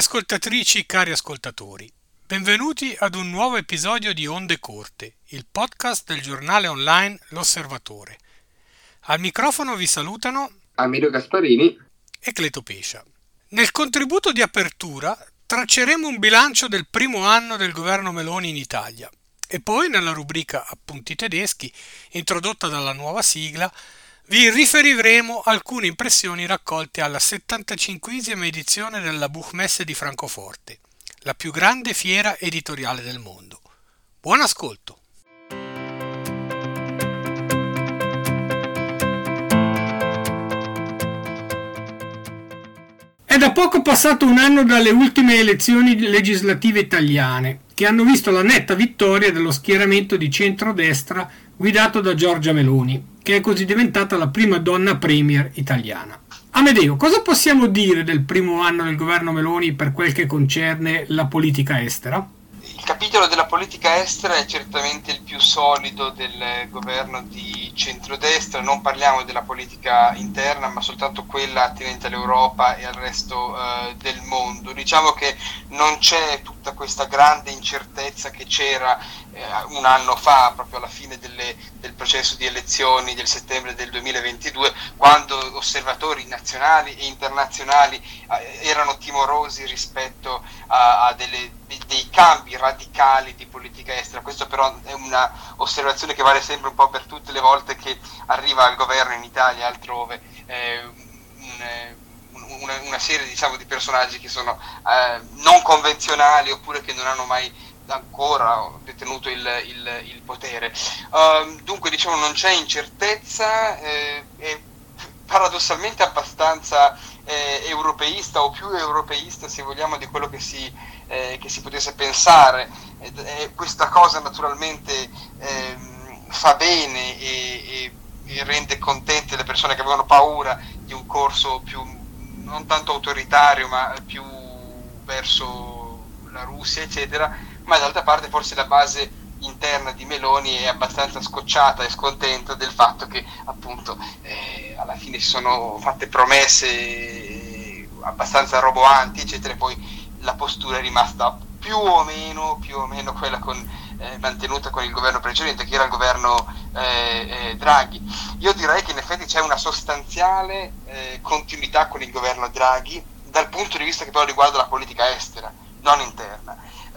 Ascoltatrici, cari ascoltatori, benvenuti ad un nuovo episodio di Onde Corte, il podcast del giornale online L'Osservatore. Al microfono vi salutano Amiro Gasparini e Cleto Pescia. Nel contributo di apertura tracceremo un bilancio del primo anno del governo Meloni in Italia e poi nella rubrica Appunti tedeschi, introdotta dalla nuova sigla, vi riferiremo alcune impressioni raccolte alla 75esima edizione della Buchmesse di Francoforte, la più grande fiera editoriale del mondo. Buon ascolto! È da poco passato un anno dalle ultime elezioni legislative italiane, che hanno visto la netta vittoria dello schieramento di centrodestra guidato da Giorgia Meloni, che è così diventata la prima donna premier italiana. Amedeo, cosa possiamo dire del primo anno del governo Meloni per quel che concerne la politica estera? Il capitolo della politica estera è certamente il più solido del governo di centrodestra, non parliamo della politica interna ma soltanto quella attinente all'Europa e al resto eh, del mondo. Diciamo che non c'è tutta questa grande incertezza che c'era un anno fa, proprio alla fine delle, del processo di elezioni del settembre del 2022, quando osservatori nazionali e internazionali eh, erano timorosi rispetto a, a delle, dei cambi radicali di politica estera. Questo però è una osservazione che vale sempre un po' per tutte le volte che arriva al governo in Italia e altrove. Eh, un, eh, una, una, serie diciamo, di personaggi che sono eh, non convenzionali oppure che non hanno mai ancora detenuto il, il, il potere. Uh, dunque diciamo non c'è incertezza, eh, è paradossalmente abbastanza eh, europeista o più europeista se vogliamo di quello che si, eh, che si potesse pensare. E, questa cosa naturalmente ehm, fa bene e, e, e rende contente le persone che avevano paura di un corso più non tanto autoritario ma più verso la Russia eccetera ma d'altra parte forse la base interna di Meloni è abbastanza scocciata e scontenta del fatto che appunto eh, alla fine si sono fatte promesse abbastanza roboanti eccetera e poi la postura è rimasta più o meno, più o meno quella con, eh, mantenuta con il governo precedente che era il governo eh, eh Draghi. Io direi che in effetti c'è una sostanziale eh, continuità con il governo Draghi dal punto di vista che però riguarda la politica estera non interna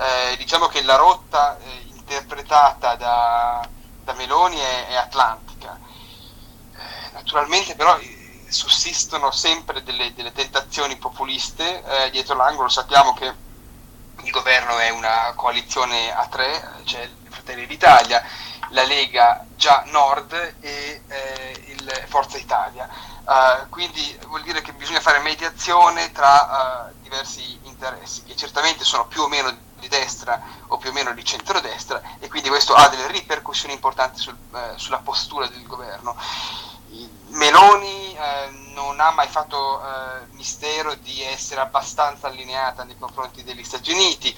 eh, diciamo che la rotta eh, interpretata da, da, Meloni è, è atlantica. Eh, naturalmente però eh, sussistono sempre delle, delle tentazioni populiste eh, dietro l'angolo, sappiamo che il governo è una coalizione a tre, cioè Fratelli d'Italia, la Lega già Nord e Forza Italia. Uh, quindi vuol dire che bisogna fare mediazione tra uh, diversi interessi che certamente sono più o meno di destra o più o meno di centrodestra e quindi questo ha delle ripercussioni importanti sul, eh, sulla postura del governo. Meloni eh, non ha mai fatto eh, mistero di essere abbastanza allineata nei confronti degli Stati Uniti,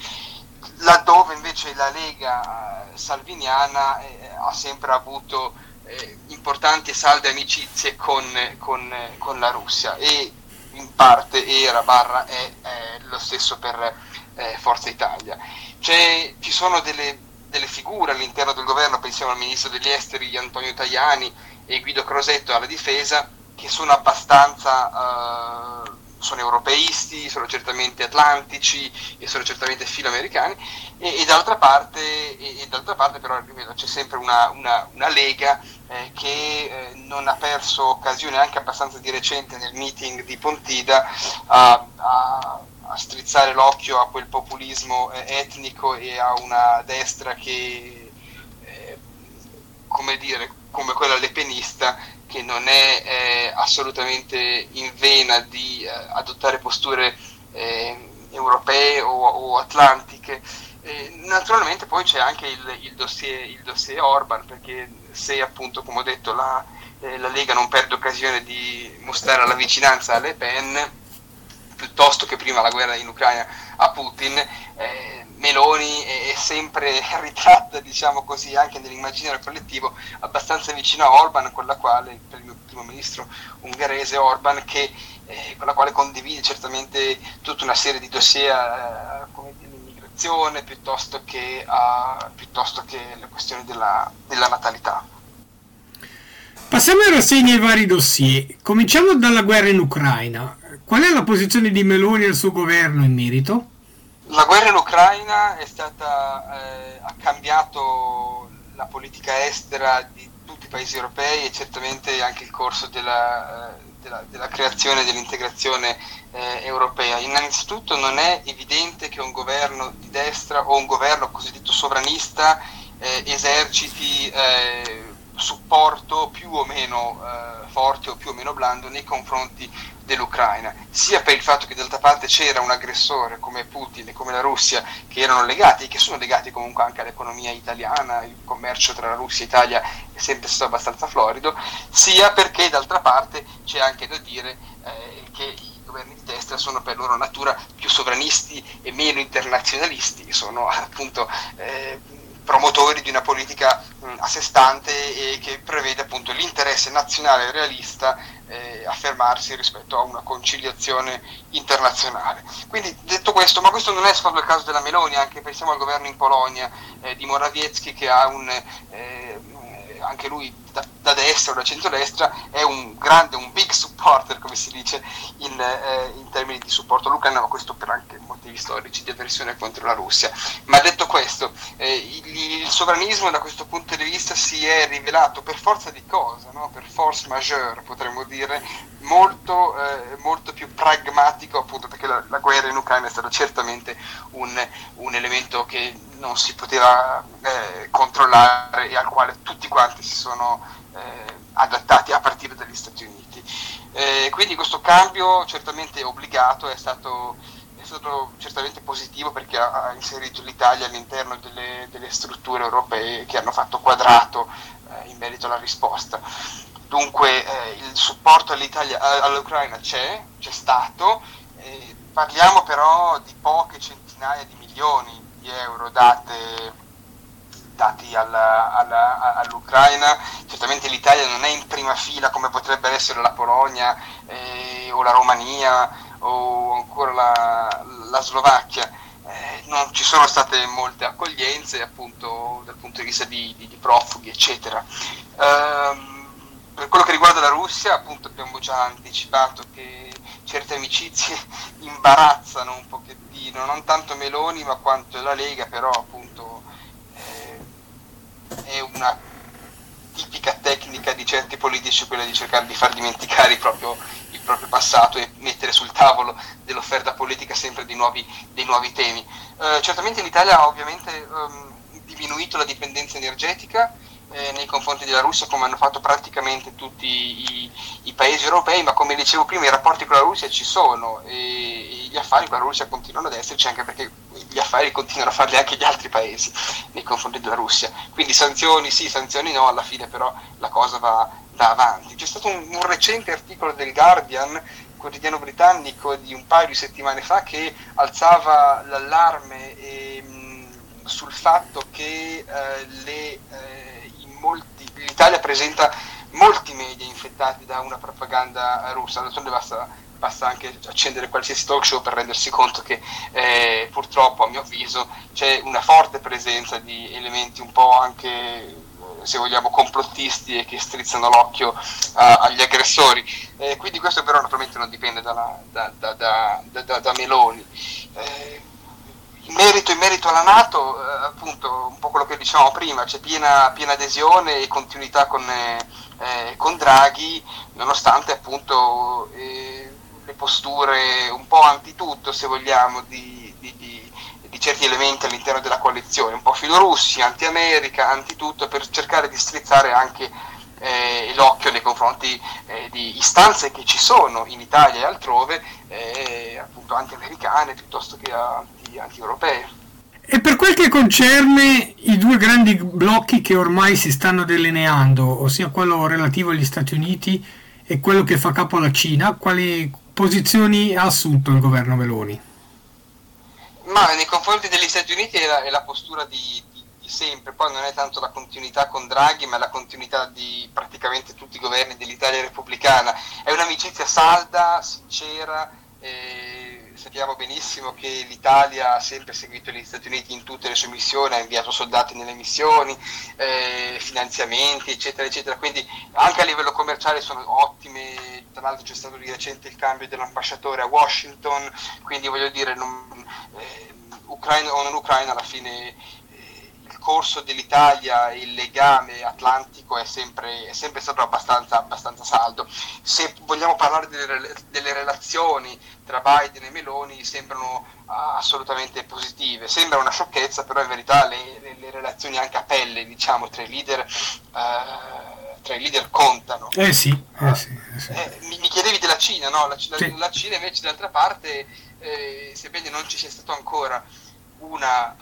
laddove invece la Lega eh, salviniana eh, ha sempre avuto eh, importanti e salde amicizie con, con, con, la Russia e in parte era barra è, è lo stesso per eh, Forza Italia. C'è, ci sono delle, delle, figure all'interno del governo, pensiamo al ministro degli esteri Antonio Tajani e Guido Crosetto alla difesa, che sono abbastanza... Uh, sono europeisti, sono certamente atlantici e sono certamente filoamericani e, e, d'altra, parte, e, e d'altra parte però c'è sempre una, una, una lega eh, che eh, non ha perso occasione anche abbastanza di recente nel meeting di Pontida a, a a strizzare l'occhio a quel populismo eh, etnico e a una destra che, eh, come dire, come quella lepenista, che non è eh, assolutamente in vena di eh, adottare posture eh, europee o, o atlantiche. naturalmente poi c'è anche il, il, dossier, il, dossier, Orban, perché se appunto, come ho detto, la, la Lega non perde occasione di mostrare la vicinanza a Le Pen, piuttosto che prima la guerra in Ucraina a Putin, eh, Meloni è, sempre ritratta, diciamo così, anche nell'immaginario collettivo, abbastanza vicino a Orban, con la quale, il primo, primo ministro ungherese Orban, che, eh, con la quale condivide certamente tutta una serie di dossier eh, come l'immigrazione piuttosto che, uh, piuttosto che le questioni della, della natalità. Passiamo in rassegna i vari dossier. Cominciamo dalla guerra in Ucraina. Qual è la posizione di Meloni e il suo governo in merito? La guerra in Ucraina stata, eh, ha cambiato la politica estera di tutti i paesi europei e certamente anche il corso della, eh, della, della creazione e dell'integrazione eh, europea. Innanzitutto non è evidente che un governo di destra o un governo cosiddetto sovranista eh, eserciti eh, supporto più o meno eh, forte o più o meno blando nei confronti dell'Ucraina, sia per il fatto che d'altra parte c'era un aggressore come Putin e come la Russia che erano legati che sono legati comunque anche all'economia italiana, il commercio tra la Russia e l'Italia è sempre stato abbastanza florido, sia perché d'altra parte c'è anche da dire eh, che i governi di destra sono per loro natura più sovranisti e meno internazionalisti, sono appunto eh, promotori di una politica mh, a sé stante e che prevede appunto l'interesse nazionale realista eh, affermarsi rispetto a una conciliazione internazionale. Quindi detto questo, ma questo non è solo il caso della Meloni, anche pensiamo al governo in Polonia eh, di Morawiecki che ha un, eh, anche lui da, da destra o da centrodestra, è un grande, un big supporter, come si dice in, eh, in termini di supporto all'Ucraina, questo per anche motivi storici di avversione contro la Russia. Ma detto questo, eh, il, il, sovranismo da questo punto di vista si è rivelato per forza di cosa, no? per force majeure potremmo dire, molto, eh, molto più pragmatico appunto perché la, la, guerra in Ucraina è stata certamente un, un elemento che non si poteva eh, controllare e al quale tutti quanti si sono eh, adattati a partire dagli Stati Uniti. Eh, quindi questo cambio certamente obbligato è stato, è stato certamente positivo perché ha, inserito l'Italia all'interno delle, delle, strutture europee che hanno fatto quadrato eh, in merito alla risposta. Dunque eh, il supporto all'Ucraina c'è, c'è stato, eh, parliamo però di poche centinaia di milioni di euro date, dati alla, alla, all'Ucraina. Certamente l'Italia non è in prima fila come potrebbe essere la Polonia eh, o la Romania o ancora la, la Slovacchia. Eh, non ci sono state molte accoglienze appunto dal punto di vista di, di, di profughi eccetera. Um, per quello che riguarda la Russia, appunto abbiamo già anticipato che certe amicizie imbarazzano un pochettino, non tanto Meloni ma quanto la Lega, però appunto eh, è una tipica tecnica di certi politici quella di cercare di far dimenticare proprio, il proprio passato e mettere sul tavolo dell'offerta politica sempre dei nuovi, dei nuovi temi. Eh, certamente l'Italia ha ovviamente ehm, diminuito la dipendenza energetica, eh, nei confronti della Russia come hanno fatto praticamente tutti i, i, paesi europei, ma come dicevo prima i rapporti con la Russia ci sono e, e gli affari con la Russia continuano ad esserci anche perché gli affari continuano a farli anche gli altri paesi nei confronti della Russia. Quindi sanzioni sì, sanzioni no, alla fine però la cosa va, va avanti. C'è stato un, un recente articolo del Guardian quotidiano britannico di un paio di settimane fa che alzava l'allarme eh, sul fatto che eh, le, eh, molti, l'Italia presenta molti media infettati da una propaganda russa, d'altronde basta, basta anche accendere qualsiasi talk show per rendersi conto che eh, purtroppo a mio avviso c'è una forte presenza di elementi un po' anche se vogliamo complottisti e che strizzano l'occhio uh, agli aggressori. Eh, quindi questo però naturalmente non dipende dalla, da, da, da, da, Meloni. Eh, in merito, in merito, alla Nato, eh, appunto, un po' quello che dicevamo prima, c'è piena, piena adesione e continuità con, eh, con Draghi, nonostante appunto eh, le posture un po' antitutto, se vogliamo, di, di, di, di, certi elementi all'interno della coalizione, un po' filorussi, anti-America, anti-tutto, per cercare di strizzare anche eh, l'occhio nei confronti eh, di istanze che ci sono in Italia e altrove, eh, appunto anti-americane piuttosto che anti, anti-europee. E per quel che concerne i due grandi blocchi che ormai si stanno delineando, ossia quello relativo agli Stati Uniti e quello che fa capo alla Cina, quali, posizioni ha assunto il governo Meloni? Ma nei confronti degli Stati Uniti è la, è la postura di, di, di, sempre, poi non è tanto la continuità con Draghi, ma la continuità di praticamente tutti i governi dell'Italia repubblicana. È un'amicizia salda, sincera. Eh, sappiamo benissimo che l'Italia ha sempre seguito gli Stati Uniti in tutte le sue missioni, ha inviato soldati nelle missioni, eh, finanziamenti, eccetera, eccetera. Quindi anche a livello commerciale sono ottime. Tra l'altro c'è stato di recente il cambio dell'ambasciatore a Washington, quindi voglio dire, non, eh, Ucraina o non Ucraina alla fine corso dell'Italia il legame atlantico è sempre, è sempre stato abbastanza, abbastanza, saldo. Se vogliamo parlare delle, delle, relazioni tra Biden e Meloni sembrano assolutamente positive. Sembra una sciocchezza, però in verità le, le, le relazioni anche a pelle diciamo, tra i leader... Eh, tra i leader contano. Eh sì, eh sì, eh sì. Eh, mi, mi, chiedevi della Cina, no? La, la, sì. la Cina invece d'altra parte, eh, sebbene non ci sia stato ancora una,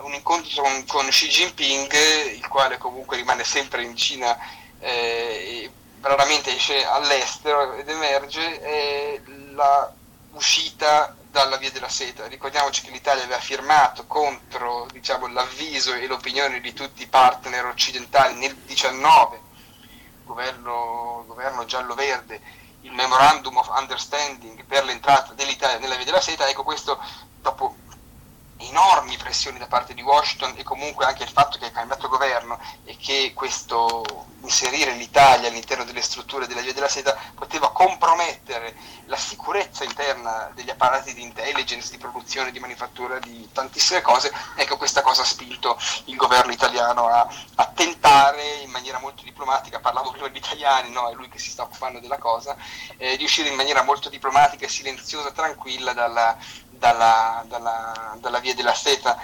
uh, un incontro con, con, Xi Jinping, il quale comunque rimane sempre in Cina eh, raramente esce all'estero ed emerge, è la uscita dalla via della seta. Ricordiamoci che l'Italia aveva firmato contro diciamo, l'avviso e l'opinione di tutti i partner occidentali nel 19, governo, governo giallo-verde, il Memorandum of Understanding per l'entrata dell'Italia nella via della seta. Ecco, questo dopo enormi pressioni da parte di Washington e comunque anche il fatto che è cambiato governo e che questo inserire l'Italia all'interno delle strutture della via della seta poteva compromettere la sicurezza interna degli apparati di intelligence, di produzione, di manifattura, di tantissime cose, ecco questa cosa ha spinto il governo italiano a, a tentare in maniera molto diplomatica, parlavo prima di italiani, no? è lui che si sta occupando della cosa, eh, di uscire in maniera molto diplomatica, silenziosa, tranquilla dalla, dalla, dalla, dalla, via della seta.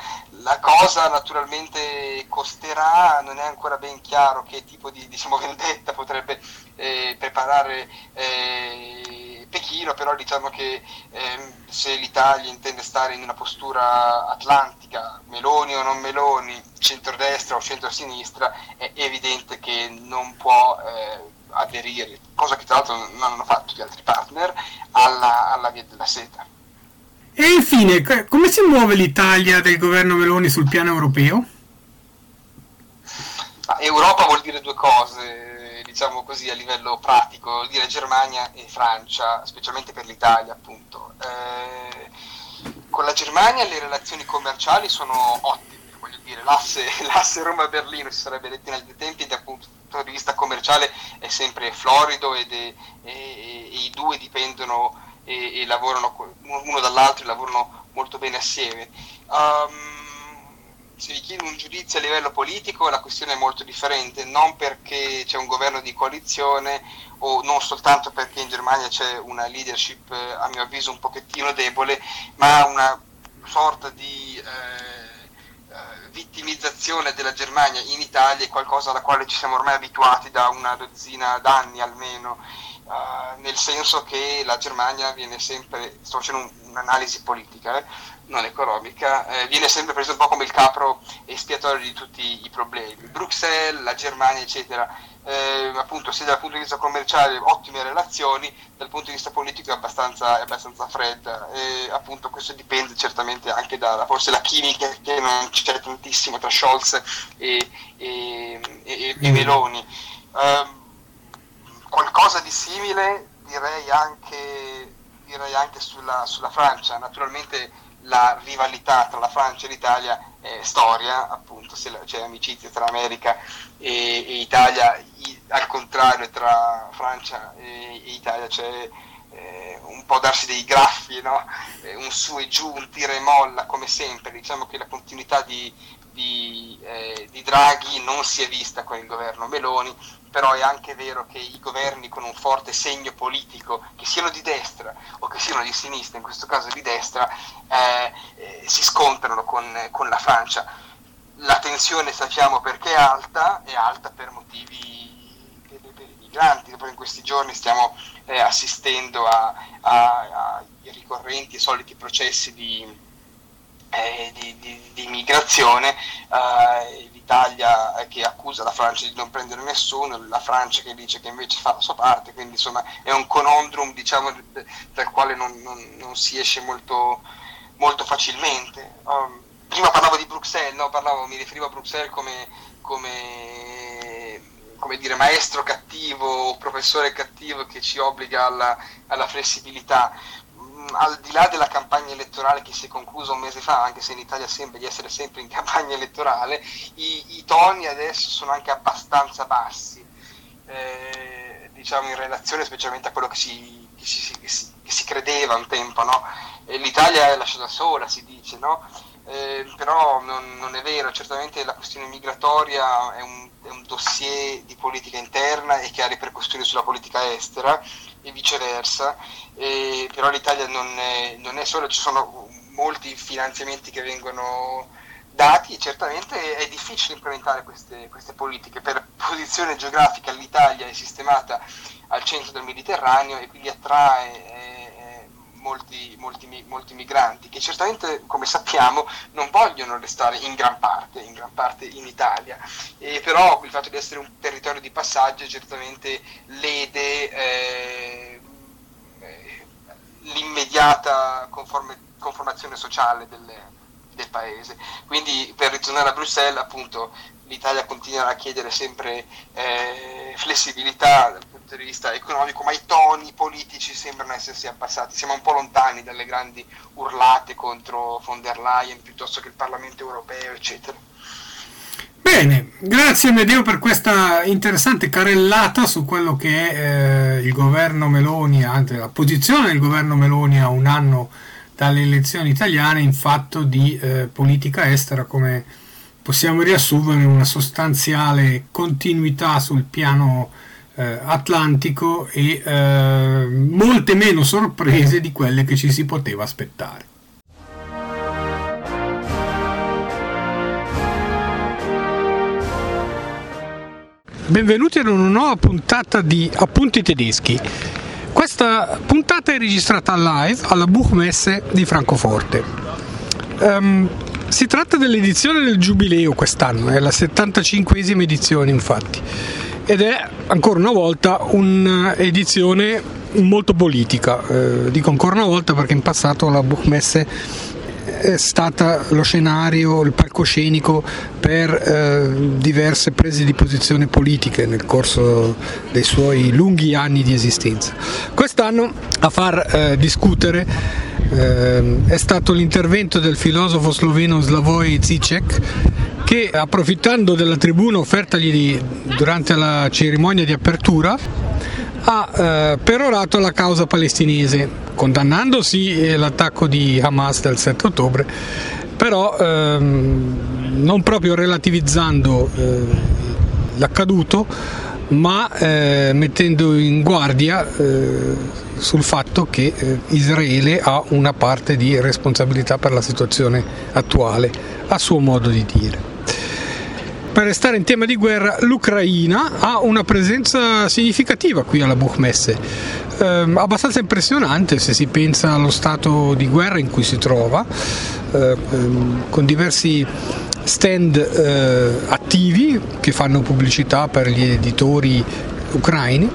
La cosa naturalmente costerà, non è ancora ben chiaro che tipo di diciamo, vendetta potrebbe eh, preparare eh, Pechino, però diciamo che eh, se l'Italia intende stare in una postura atlantica, Meloni o non Meloni, centrodestra o centrosinistra, è evidente che non può eh, aderire, cosa che tra l'altro non hanno fatto gli altri partner, alla, alla via della seta. E infine, come si muove l'Italia del governo Meloni sul piano europeo? Europa vuol dire due cose, diciamo così a livello pratico, vuol dire Germania e Francia, specialmente per l'Italia appunto. Eh, con la Germania le relazioni commerciali sono ottime, voglio dire, l'asse, l'asse Roma-Berlino si sarebbe detto in altri tempi dal punto di vista commerciale è sempre florido ed è, e, e, e i due dipendono e, e lavorano uno dall'altro e lavorano molto bene assieme. Um, se vi chiedo un giudizio a livello politico la questione è molto differente, non perché c'è un governo di coalizione o non soltanto perché in Germania c'è una leadership a mio avviso un pochettino debole, ma una sorta di eh, eh vittimizzazione della Germania in Italia è qualcosa alla quale ci siamo ormai abituati da una dozzina d'anni almeno uh, nel senso che la Germania viene sempre, sto facendo un'analisi politica, eh, non economica, eh, viene sempre presa un po' come il capro espiatorio di tutti i problemi. Bruxelles, la Germania, eccetera, eh, appunto, se dal punto di vista commerciale ottime relazioni, dal punto di vista politico è abbastanza, è abbastanza fredda. E appunto questo dipende certamente anche da forse la chimica che non c'è tantissimo tra Scholz e, e, e, e Meloni. Um, qualcosa di simile direi anche, direi anche sulla, sulla, Francia. Naturalmente la rivalità tra la Francia e l'Italia è storia, appunto, c'è amicizia tra America e, e Italia, I, al contrario tra Francia e, e Italia c'è eh, un po' darsi dei graffi, no? eh, un su e giù, un tira e molla come sempre. Diciamo che la continuità di, di, eh, di Draghi non si è vista con il governo Meloni però è anche vero che i governi con un forte segno politico, che siano di destra o che siano di sinistra, in questo caso di destra, eh, eh, si scontrano con, con, la Francia. La tensione sappiamo perché è alta, è alta per motivi per, migranti, in questi giorni stiamo eh, assistendo ai ricorrenti e soliti processi di eh, di, di, di, migrazione, eh, l'Italia che accusa la Francia di non prendere nessuno, la Francia che dice che invece fa la sua parte, quindi insomma è un conundrum diciamo, dal quale non, non, non si esce molto, molto facilmente. Um, prima parlavo di Bruxelles, no? parlavo, mi riferivo a Bruxelles come, come, come dire, maestro cattivo o professore cattivo che ci obbliga alla, alla flessibilità al di là della campagna elettorale che si è conclusa un mese fa, anche se in Italia sembra di essere sempre in campagna elettorale, i, i toni adesso sono anche abbastanza bassi, eh, diciamo in relazione specialmente a quello che si, che si, che si, che si credeva un tempo. No? L'Italia è lasciata sola, si dice, no? eh, però non, non, è vero, certamente la questione migratoria è un, è un dossier di politica interna e che ha ripercussioni sulla politica estera e viceversa, e, però l'Italia non è, non è solo, ci sono molti finanziamenti che vengono dati e certamente è difficile implementare queste, queste politiche. Per posizione geografica l'Italia è sistemata al centro del Mediterraneo e quindi attrae eh, molti, molti, molti, migranti che certamente, come sappiamo, non vogliono restare in gran parte, in gran parte in Italia. E però il fatto di essere un territorio di passaggio certamente lede sociale delle, del paese. Quindi per ritornare a Bruxelles, appunto, l'Italia continua a chiedere sempre eh, flessibilità dal punto di vista economico, ma i toni politici sembrano essersi abbassati. Siamo un po' lontani dalle grandi urlate contro von der Leyen piuttosto che il Parlamento europeo, eccetera. Bene, grazie Medeo per questa interessante carellata su quello che è eh, il governo Meloni, anzi la posizione del governo Meloni a un anno dalle elezioni italiane in fatto di eh, politica estera come possiamo riassumere una sostanziale continuità sul piano eh, atlantico e eh, molte meno sorprese di quelle che ci si poteva aspettare. Benvenuti ad una nuova puntata di Appunti tedeschi. Questa puntata è registrata live alla Buchmesse di Francoforte. Um, si tratta dell'edizione del Giubileo quest'anno, è la 75esima edizione infatti, ed è ancora una volta un'edizione molto politica. Eh, dico ancora una volta perché in passato la Buchmesse è stata lo scenario, il palcoscenico per eh, diverse prese di posizione politiche nel corso dei suoi lunghi anni di esistenza. Quest'anno a far eh, discutere eh, è stato l'intervento del filosofo sloveno Slavoj Zizek che approfittando della tribuna offertagli durante la cerimonia di apertura ha eh, perorato la causa palestinese condannandosi eh, l'attacco di Hamas del 7 ottobre, però ehm, non proprio relativizzando eh, l'accaduto, ma eh, mettendo in guardia eh, sul fatto che eh, Israele ha una parte di responsabilità per la situazione attuale, a suo modo di dire per restare in tema di guerra, l'Ucraina ha una presenza significativa qui alla Buchmesse, eh, abbastanza impressionante se si pensa allo stato di guerra in cui si trova, eh, con diversi stand eh, attivi che fanno pubblicità per gli editori ucraini,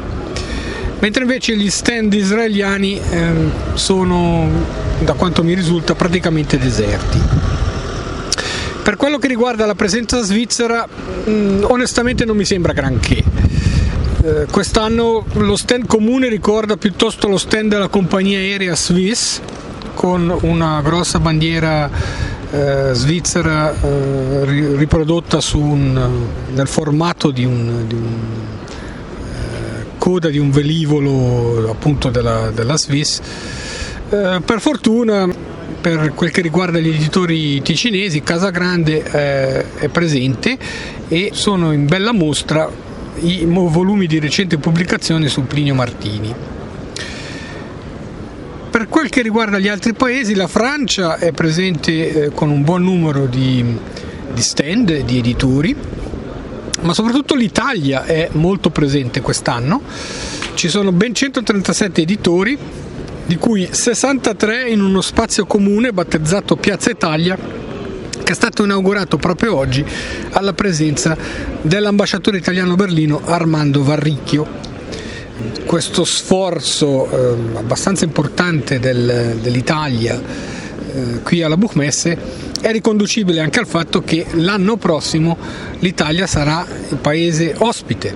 mentre invece gli stand israeliani ehm, sono, da quanto mi risulta, praticamente deserti. Per quello che riguarda la presenza svizzera, mm, onestamente non mi sembra granché. Eh, quest'anno lo stand comune ricorda piuttosto lo stand della compagnia aerea Swiss con una grossa bandiera eh, svizzera eh, riprodotta un, nel formato di un, di un eh, coda di un velivolo appunto della, della Swiss. Eh, per fortuna per quel che riguarda gli editori ticinesi, Casa Grande eh, è presente e sono in bella mostra i volumi di recente pubblicazione su Plinio Martini. Per quel che riguarda gli altri paesi, la Francia è presente eh, con un buon numero di, di stand, di editori, ma soprattutto l'Italia è molto presente quest'anno. Ci sono ben 137 editori di cui 63 in uno spazio comune battezzato Piazza Italia che è stato inaugurato proprio oggi alla presenza dell'ambasciatore italiano a Berlino Armando Varricchio. Questo sforzo eh, abbastanza importante del, dell'Italia eh, qui alla Buchmesse è riconducibile anche al fatto che l'anno prossimo l'Italia sarà il paese ospite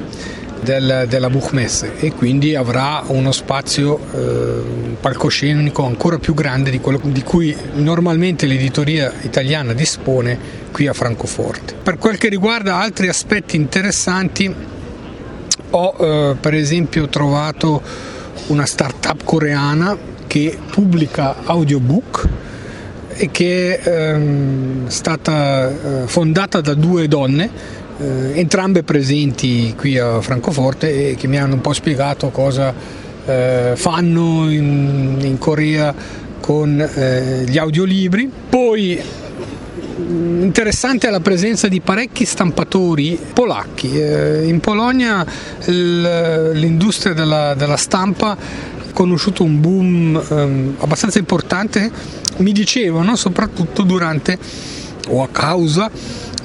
del, della Buchmesse e quindi avrà uno spazio eh, palcoscenico ancora più grande di quello di cui normalmente l'editoria italiana dispone qui a Francoforte. Per quel che riguarda altri aspetti interessanti ho eh, per esempio trovato una startup coreana che pubblica audiobook e che è ehm, stata eh, fondata da due donne eh, entrambe presenti qui a Francoforte e che mi hanno un po' spiegato cosa eh, fanno in, in, Corea con eh, gli audiolibri. Poi mm, interessante è la presenza di parecchi stampatori polacchi. Eh, in Polonia l'industria della, della stampa ha conosciuto un boom ehm, abbastanza importante, mi dicevano, soprattutto durante o a causa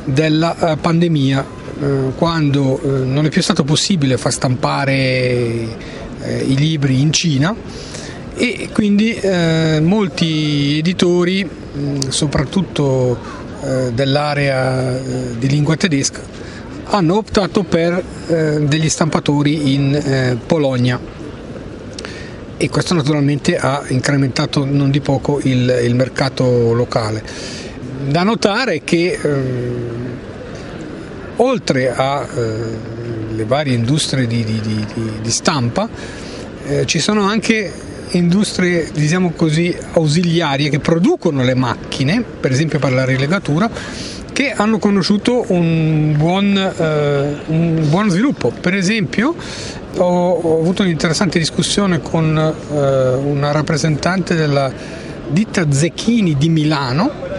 della eh, pandemia, eh, quando eh, non è più stato possibile far stampare i libri in Cina e quindi molti editori, soprattutto dell'area di lingua tedesca, hanno optato per degli stampatori in Polonia e questo naturalmente ha incrementato non di poco il, il mercato locale. Da notare che ehm, oltre alle eh, varie industrie di, di, di, di stampa eh, ci sono anche industrie diciamo così ausiliarie che producono le macchine, per esempio per la rilegatura, che hanno conosciuto un buon, eh, un buon sviluppo. Per esempio ho, ho, avuto un'interessante discussione con eh, una rappresentante della ditta Zecchini di Milano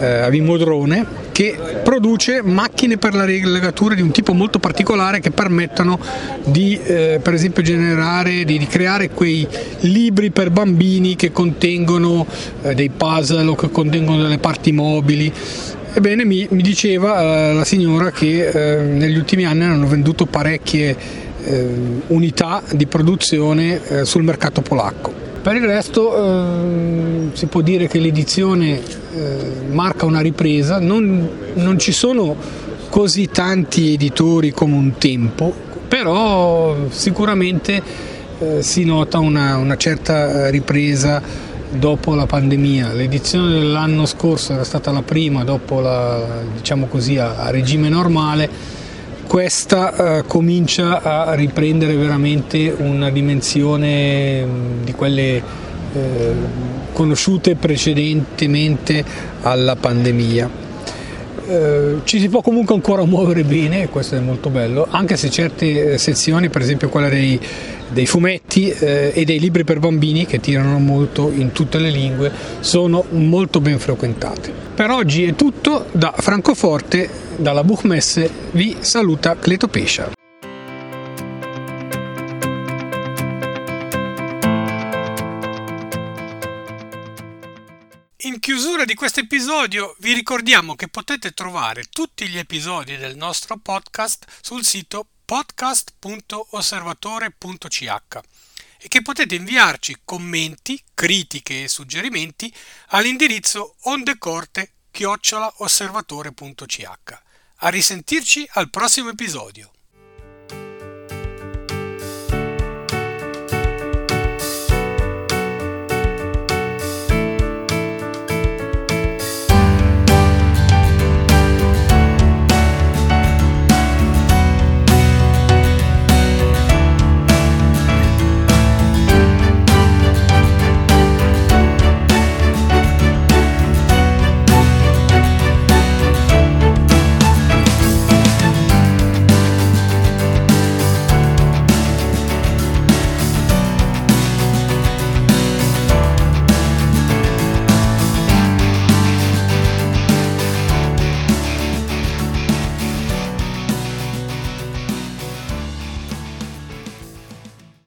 eh, Vimodrone che produce macchine per la rilegatura di un tipo molto particolare che permettono di eh, per esempio generare, di, di, creare quei libri per bambini che contengono eh, dei puzzle o che contengono delle parti mobili. Ebbene mi, mi diceva eh, la signora che eh, negli ultimi anni hanno venduto parecchie eh, unità di produzione sul mercato polacco. Per il resto eh, si può dire che l'edizione eh, marca una ripresa, non, non, ci sono così tanti editori come un tempo, però sicuramente eh, si nota una, una, certa ripresa dopo la pandemia. L'edizione dell'anno scorso era stata la prima dopo la, diciamo così, a, a regime normale questa eh, comincia a riprendere veramente una dimensione mm, di quelle eh, conosciute precedentemente alla pandemia. Eh, ci si può comunque ancora muovere bene, questo è molto bello, anche se certe eh, sezioni, per esempio quella dei, dei fumetti eh, e dei libri per bambini che tirano molto in tutte le lingue, sono molto ben frequentate. Per oggi è tutto da Francoforte dalla Buchmesse vi saluta Cleto Pescia. Chiusura di questo episodio vi ricordiamo che potete trovare tutti gli episodi del nostro podcast sul sito podcast.osservatore.ch e che potete inviarci commenti, critiche e suggerimenti all'indirizzo ondecorte chiocciolaosservatore.ch. A risentirci al prossimo episodio.